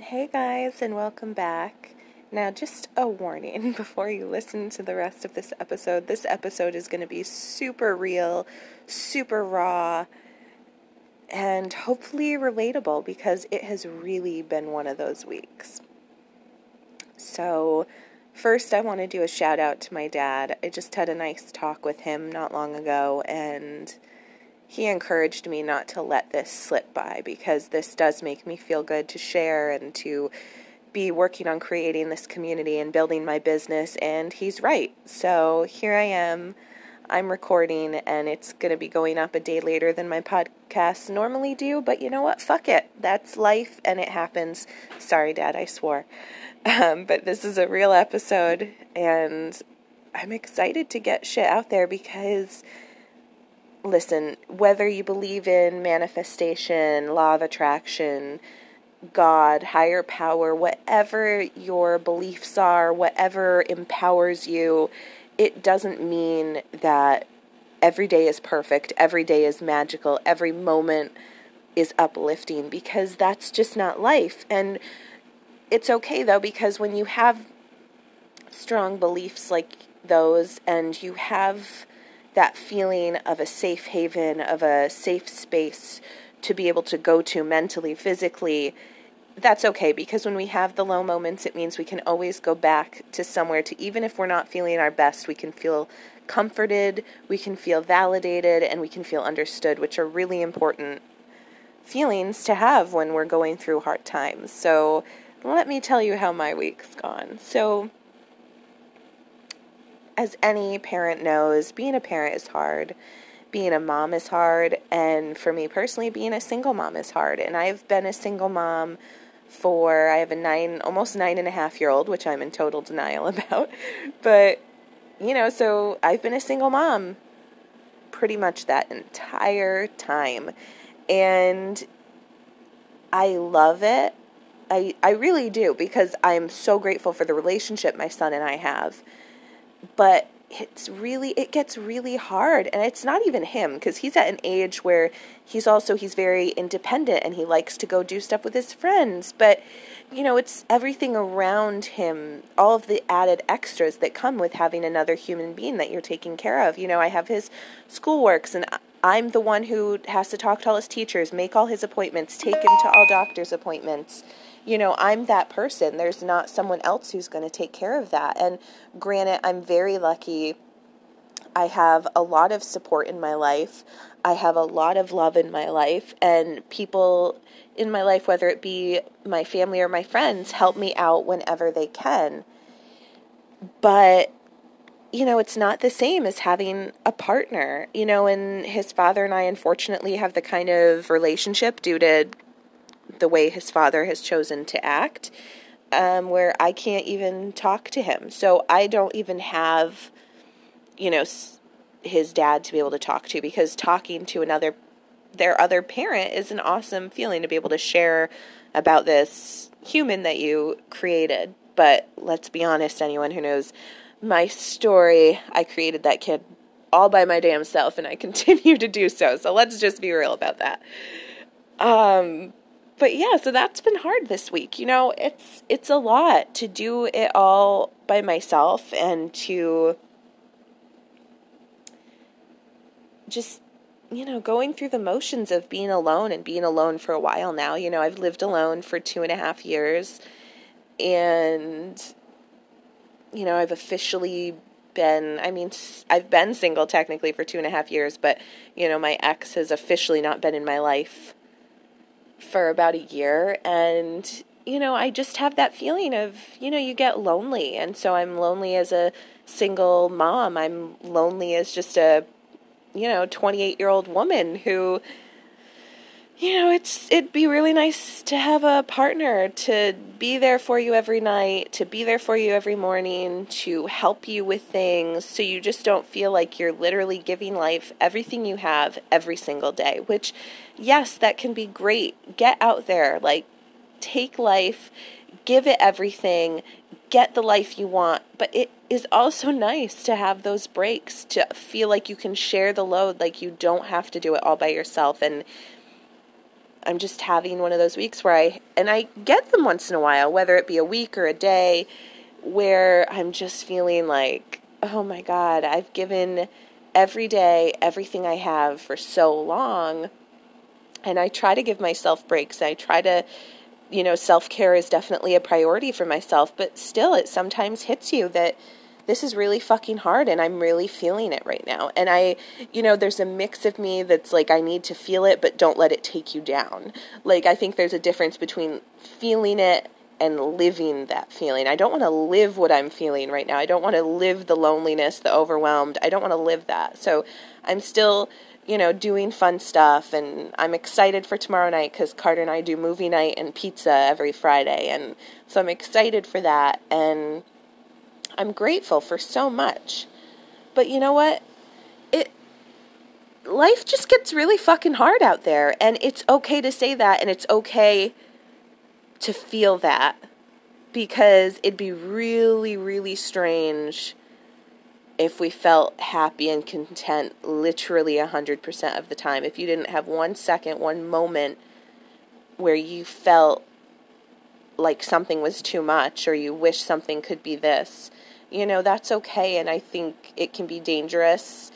Hey guys, and welcome back. Now, just a warning before you listen to the rest of this episode. This episode is going to be super real, super raw, and hopefully relatable because it has really been one of those weeks. So, first, I want to do a shout out to my dad. I just had a nice talk with him not long ago, and he encouraged me not to let this slip by because this does make me feel good to share and to be working on creating this community and building my business. And he's right. So here I am. I'm recording and it's going to be going up a day later than my podcasts normally do. But you know what? Fuck it. That's life and it happens. Sorry, Dad, I swore. Um, but this is a real episode and I'm excited to get shit out there because listen, whether you believe in manifestation, law of attraction, God, higher power, whatever your beliefs are, whatever empowers you, it doesn't mean that every day is perfect, every day is magical, every moment is uplifting because that's just not life. And it's okay though, because when you have strong beliefs like those and you have that feeling of a safe haven, of a safe space to be able to go to mentally, physically, that's okay because when we have the low moments, it means we can always go back to somewhere to, even if we're not feeling our best, we can feel comforted, we can feel validated, and we can feel understood, which are really important feelings to have when we're going through hard times. So, let me tell you how my week's gone. So, as any parent knows, being a parent is hard. Being a mom is hard. And for me personally, being a single mom is hard. And I've been a single mom for, I have a nine, almost nine and a half year old, which I'm in total denial about. But, you know, so I've been a single mom pretty much that entire time. And I love it. I, I really do because I'm so grateful for the relationship my son and I have but it's really it gets really hard. And it's not even him because he's at an age where he's also he's very independent and he likes to go do stuff with his friends. But you know it's everything around him all of the added extras that come with having another human being that you're taking care of. You know i have his schoolworks and i'm the one who has to talk to all his teachers make all his appointments take him to all doctor's appointments you know, I'm that person. There's not someone else who's going to take care of that. And granted, I'm very lucky. I have a lot of support in my life. I have a lot of love in my life, and people in my life, whether it be my family or my friends, help me out whenever they can. But you know, it's not the same as having a partner, you know, and his father and I unfortunately have the kind of relationship due to the way his father has chosen to act, um, where I can't even talk to him. So I don't even have, you know, his dad to be able to talk to because talking to another, their other parent is an awesome feeling to be able to share about this human that you created. But let's be honest, anyone who knows my story, I created that kid all by my damn self and I continue to do so. So let's just be real about that. Um, but yeah, so that's been hard this week. You know, it's it's a lot to do it all by myself and to just you know going through the motions of being alone and being alone for a while now. You know, I've lived alone for two and a half years, and you know, I've officially been i mean i've been single technically for two and a half years but you know my ex has officially not been in my life for about a year and you know, I just have that feeling of, you know, you get lonely. And so I'm lonely as a single mom. I'm lonely as just a, you know, 28 year old woman who, you know, it's it'd be really nice to have a partner to be there for you every night, to be there for you every morning, to help you with things so you just don't feel like you're literally giving life everything you have every single day, which yes, that can be great. Get out there, like take life, give it everything, get the life you want, but it is also nice to have those breaks to feel like you can share the load like you don't have to do it all by yourself and I'm just having one of those weeks where I, and I get them once in a while, whether it be a week or a day, where I'm just feeling like, oh my God, I've given every day everything I have for so long. And I try to give myself breaks. I try to, you know, self care is definitely a priority for myself, but still, it sometimes hits you that this is really fucking hard and I'm really feeling it right now. And I, you know, there's a mix of me that's like, I need to feel it, but don't let it take you down. Like, I think there's a difference between feeling it and living that feeling. I don't want to live what I'm feeling right now. I don't want to live the loneliness, the overwhelmed. I don't want to live that. So I'm still, you know, doing fun stuff and I'm excited for tomorrow night cuz Carter and I do movie night and pizza every Friday and so I'm excited for that and I'm grateful for so much. But you know what? It life just gets really fucking hard out there and it's okay to say that and it's okay to feel that because it'd be really really strange if we felt happy and content literally 100% of the time if you didn't have one second one moment where you felt like something was too much or you wish something could be this you know, that's okay. And I think it can be dangerous,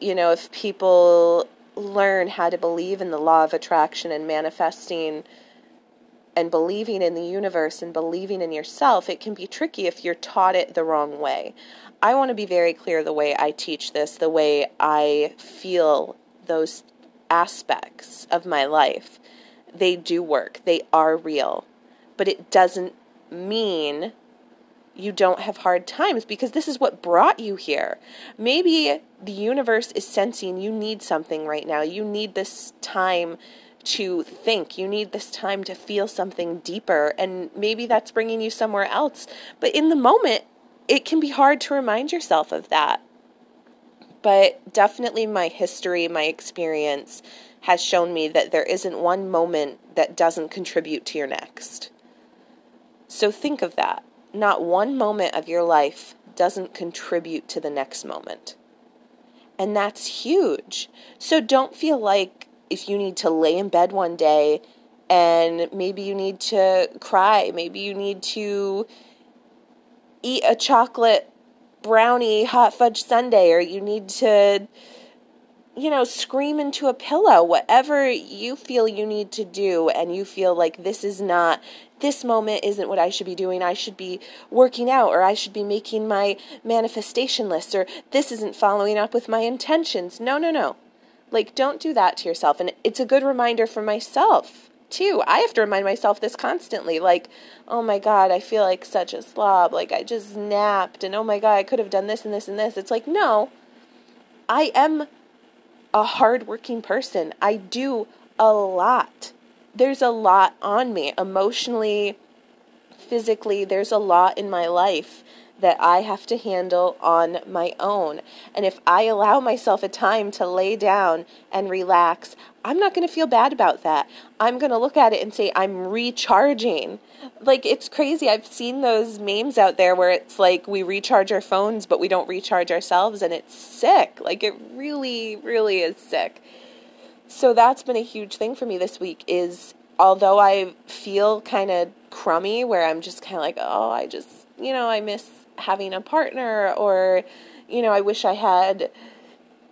you know, if people learn how to believe in the law of attraction and manifesting and believing in the universe and believing in yourself, it can be tricky if you're taught it the wrong way. I want to be very clear the way I teach this, the way I feel those aspects of my life. They do work, they are real, but it doesn't mean you don't have hard times because this is what brought you here. Maybe the universe is sensing you need something right now. You need this time to think. You need this time to feel something deeper. And maybe that's bringing you somewhere else. But in the moment, it can be hard to remind yourself of that. But definitely, my history, my experience has shown me that there isn't one moment that doesn't contribute to your next. So think of that not one moment of your life doesn't contribute to the next moment. And that's huge. So don't feel like if you need to lay in bed one day and maybe you need to cry, maybe you need to eat a chocolate brownie hot fudge sundae or you need to you know, scream into a pillow, whatever you feel you need to do, and you feel like this is not, this moment isn't what I should be doing. I should be working out, or I should be making my manifestation list, or this isn't following up with my intentions. No, no, no. Like, don't do that to yourself. And it's a good reminder for myself, too. I have to remind myself this constantly. Like, oh my God, I feel like such a slob. Like, I just napped, and oh my God, I could have done this and this and this. It's like, no, I am a hardworking person. I do a lot. There's a lot on me emotionally, physically. There's a lot in my life that I have to handle on my own. And if I allow myself a time to lay down and relax, I'm not going to feel bad about that. I'm going to look at it and say, I'm recharging. Like, it's crazy. I've seen those memes out there where it's like we recharge our phones, but we don't recharge ourselves, and it's sick. Like, it really, really is sick. So, that's been a huge thing for me this week is although I feel kind of crummy, where I'm just kind of like, oh, I just, you know, I miss having a partner, or, you know, I wish I had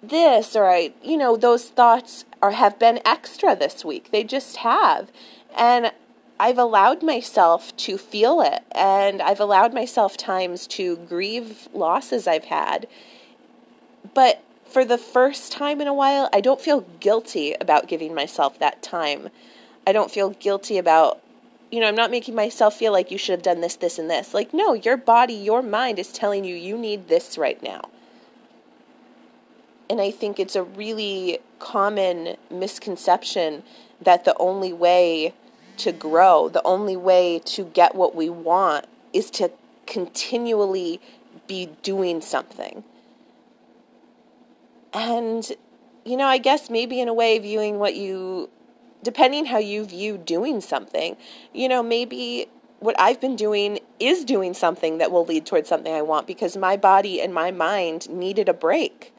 this or I you know those thoughts are have been extra this week. They just have. And I've allowed myself to feel it. And I've allowed myself times to grieve losses I've had. But for the first time in a while I don't feel guilty about giving myself that time. I don't feel guilty about you know, I'm not making myself feel like you should have done this, this, and this. Like, no, your body, your mind is telling you you need this right now. And I think it's a really common misconception that the only way to grow, the only way to get what we want is to continually be doing something. And, you know, I guess maybe in a way viewing what you, depending how you view doing something, you know, maybe what I've been doing is doing something that will lead towards something I want because my body and my mind needed a break.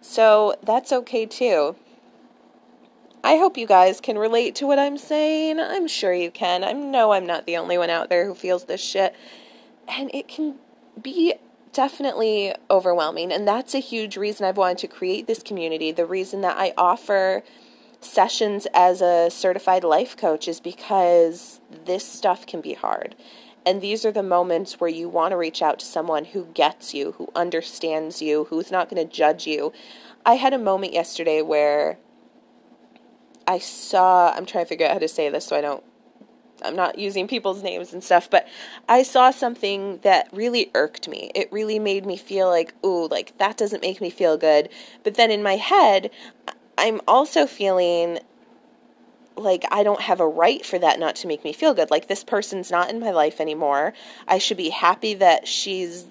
So that's okay too. I hope you guys can relate to what I'm saying. I'm sure you can. I know I'm not the only one out there who feels this shit. And it can be definitely overwhelming. And that's a huge reason I've wanted to create this community. The reason that I offer sessions as a certified life coach is because this stuff can be hard. And these are the moments where you want to reach out to someone who gets you, who understands you, who's not going to judge you. I had a moment yesterday where I saw, I'm trying to figure out how to say this so I don't, I'm not using people's names and stuff, but I saw something that really irked me. It really made me feel like, ooh, like that doesn't make me feel good. But then in my head, I'm also feeling like I don't have a right for that not to make me feel good. Like this person's not in my life anymore. I should be happy that she's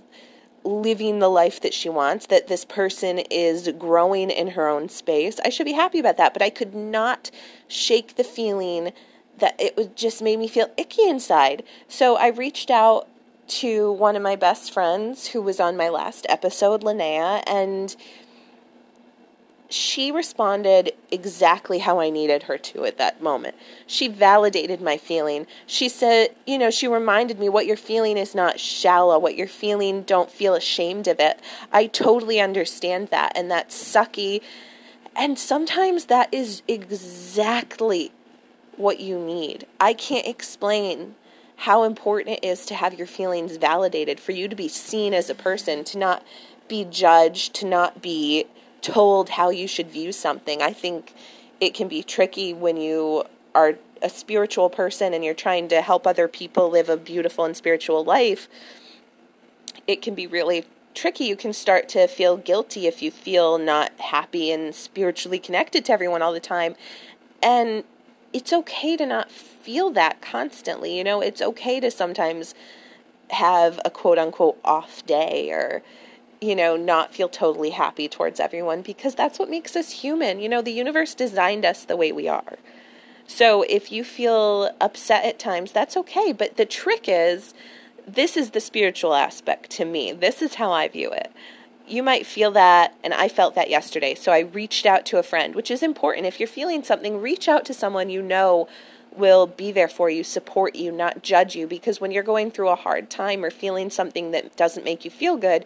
living the life that she wants, that this person is growing in her own space. I should be happy about that, but I could not shake the feeling that it was just made me feel icky inside. So I reached out to one of my best friends who was on my last episode, Linnea, and she responded exactly how I needed her to at that moment. She validated my feeling. She said, you know, she reminded me what you're feeling is not shallow. What you're feeling, don't feel ashamed of it. I totally understand that, and that's sucky. And sometimes that is exactly what you need. I can't explain how important it is to have your feelings validated, for you to be seen as a person, to not be judged, to not be told how you should view something. I think it can be tricky when you are a spiritual person and you're trying to help other people live a beautiful and spiritual life. It can be really tricky. You can start to feel guilty if you feel not happy and spiritually connected to everyone all the time. And it's okay to not feel that constantly. You know, it's okay to sometimes have a quote unquote off day or you know, not feel totally happy towards everyone because that's what makes us human. You know, the universe designed us the way we are. So if you feel upset at times, that's okay. But the trick is this is the spiritual aspect to me. This is how I view it. You might feel that, and I felt that yesterday. So I reached out to a friend, which is important. If you're feeling something, reach out to someone you know will be there for you, support you, not judge you. Because when you're going through a hard time or feeling something that doesn't make you feel good,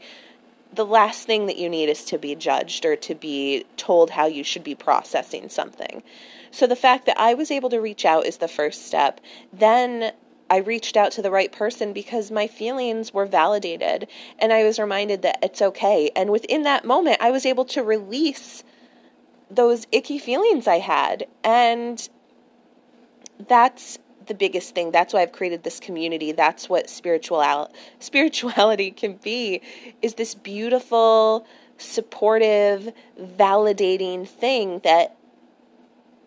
the last thing that you need is to be judged or to be told how you should be processing something. So the fact that I was able to reach out is the first step. Then I reached out to the right person because my feelings were validated and I was reminded that it's okay. And within that moment, I was able to release those icky feelings I had. And that's the biggest thing. That's why I've created this community. That's what spiritual spirituality can be is this beautiful, supportive, validating thing that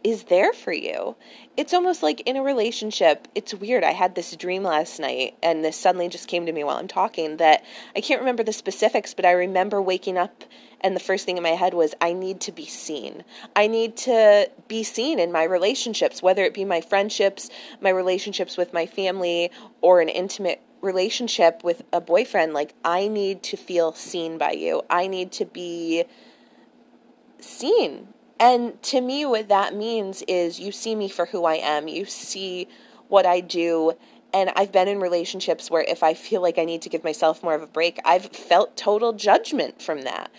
is there for you. It's almost like in a relationship. It's weird. I had this dream last night, and this suddenly just came to me while I'm talking that I can't remember the specifics, but I remember waking up and the first thing in my head was I need to be seen. I need to be seen in my relationships, whether it be my friendships, my relationships with my family, or an intimate relationship with a boyfriend. Like, I need to feel seen by you. I need to be seen. And to me, what that means is you see me for who I am, you see what I do and I've been in relationships where if I feel like I need to give myself more of a break, I've felt total judgment from that.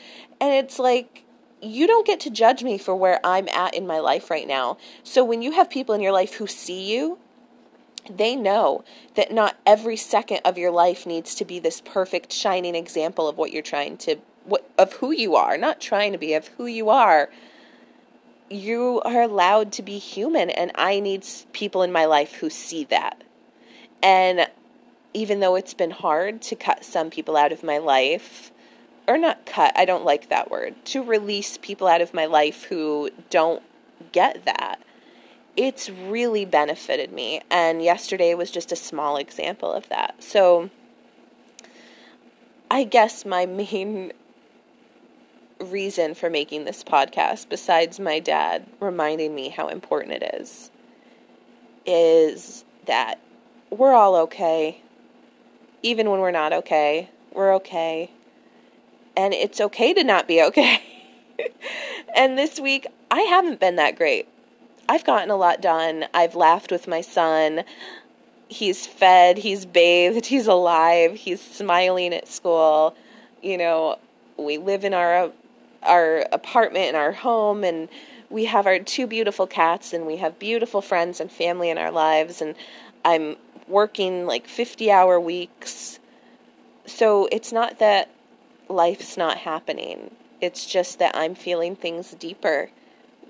And it's like, you don't get to judge me for where I'm at in my life right now. So when you have people in your life who see you, they know that not every second of your life needs to be this perfect shining example of what you're trying to what of who you are, not trying to be of who you are. You are allowed to be human and I need people in my life who see that. And even though it's been hard to cut some people out of my life, or not cut, I don't like that word, to release people out of my life who don't get that, it's really benefited me. And yesterday was just a small example of that. So I guess my main reason for making this podcast, besides my dad reminding me how important it is, is that we're all okay. Even when we're not okay, we're okay. And it's okay to not be okay. and this week, I haven't been that great. I've gotten a lot done. I've laughed with my son. He's fed, he's bathed, he's alive, he's smiling at school. You know, we live in our our apartment and our home and we have our two beautiful cats and we have beautiful friends and family in our lives and I'm working like 50 hour weeks. So it's not that life's not happening. It's just that I'm feeling things deeper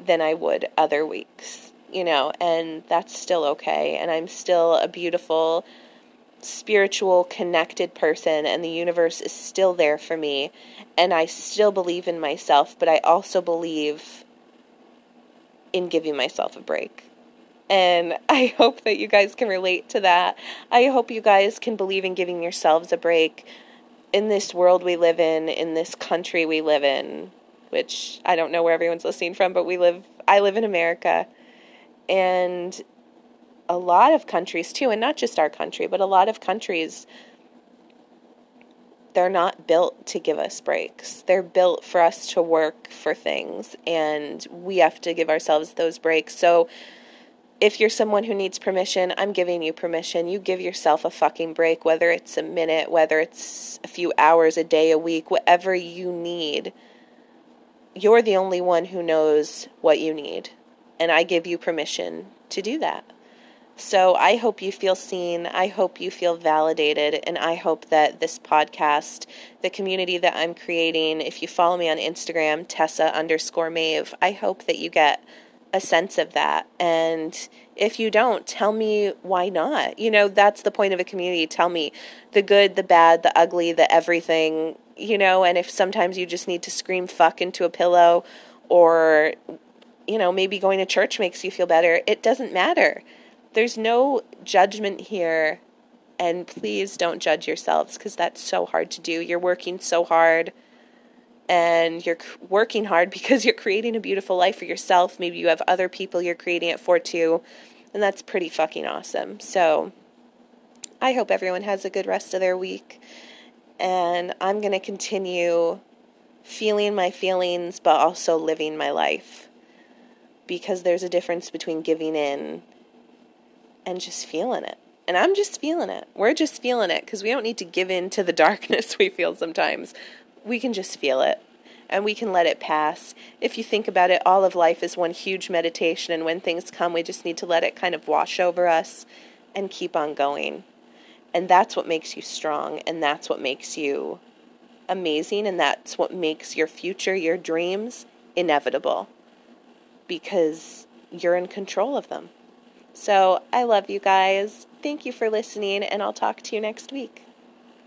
than I would other weeks, you know, and that's still okay. And I'm still a beautiful, spiritual, connected person, and the universe is still there for me. And I still believe in myself, but I also believe in giving myself a break. And I hope that you guys can relate to that. I hope you guys can believe in giving yourselves a break in this world we live in, in this country we live in, which I don't know where everyone's listening from, but we live I live in America. And a lot of countries too, and not just our country, but a lot of countries they're not built to give us breaks. They're built for us to work for things and we have to give ourselves those breaks. So if you're someone who needs permission, I'm giving you permission. You give yourself a fucking break, whether it's a minute, whether it's a few hours, a day, a week, whatever you need. You're the only one who knows what you need. And I give you permission to do that. So I hope you feel seen. I hope you feel validated. And I hope that this podcast, the community that I'm creating, if you follow me on Instagram, Tessa underscore Mave, I hope that you get a sense of that. And if you don't, tell me why not. You know, that's the point of a community. Tell me the good, the bad, the ugly, the everything, you know, and if sometimes you just need to scream fuck into a pillow or, you know, maybe going to church makes you feel better, it doesn't matter. There's no judgment here. And please don't judge yourselves because that's so hard to do. You're working so hard and you're working hard because you're creating a beautiful life for yourself. Maybe you have other people you're creating it for too, and that's pretty fucking awesome. So I hope everyone has a good rest of their week, and I'm going to continue feeling my feelings but also living my life because there's a difference between giving in and just feeling it. And I'm just feeling it. We're just feeling it because we don't need to give in to the darkness we feel sometimes we can just feel it and we can let it pass. If you think about it, all of life is one huge meditation, and when things come, we just need to let it kind of wash over us and keep on going. And that's what makes you strong, and that's what makes you amazing, and that's what makes your future, your dreams, inevitable because you're in control of them. So I love you guys. Thank you for listening, and I'll talk to you next week.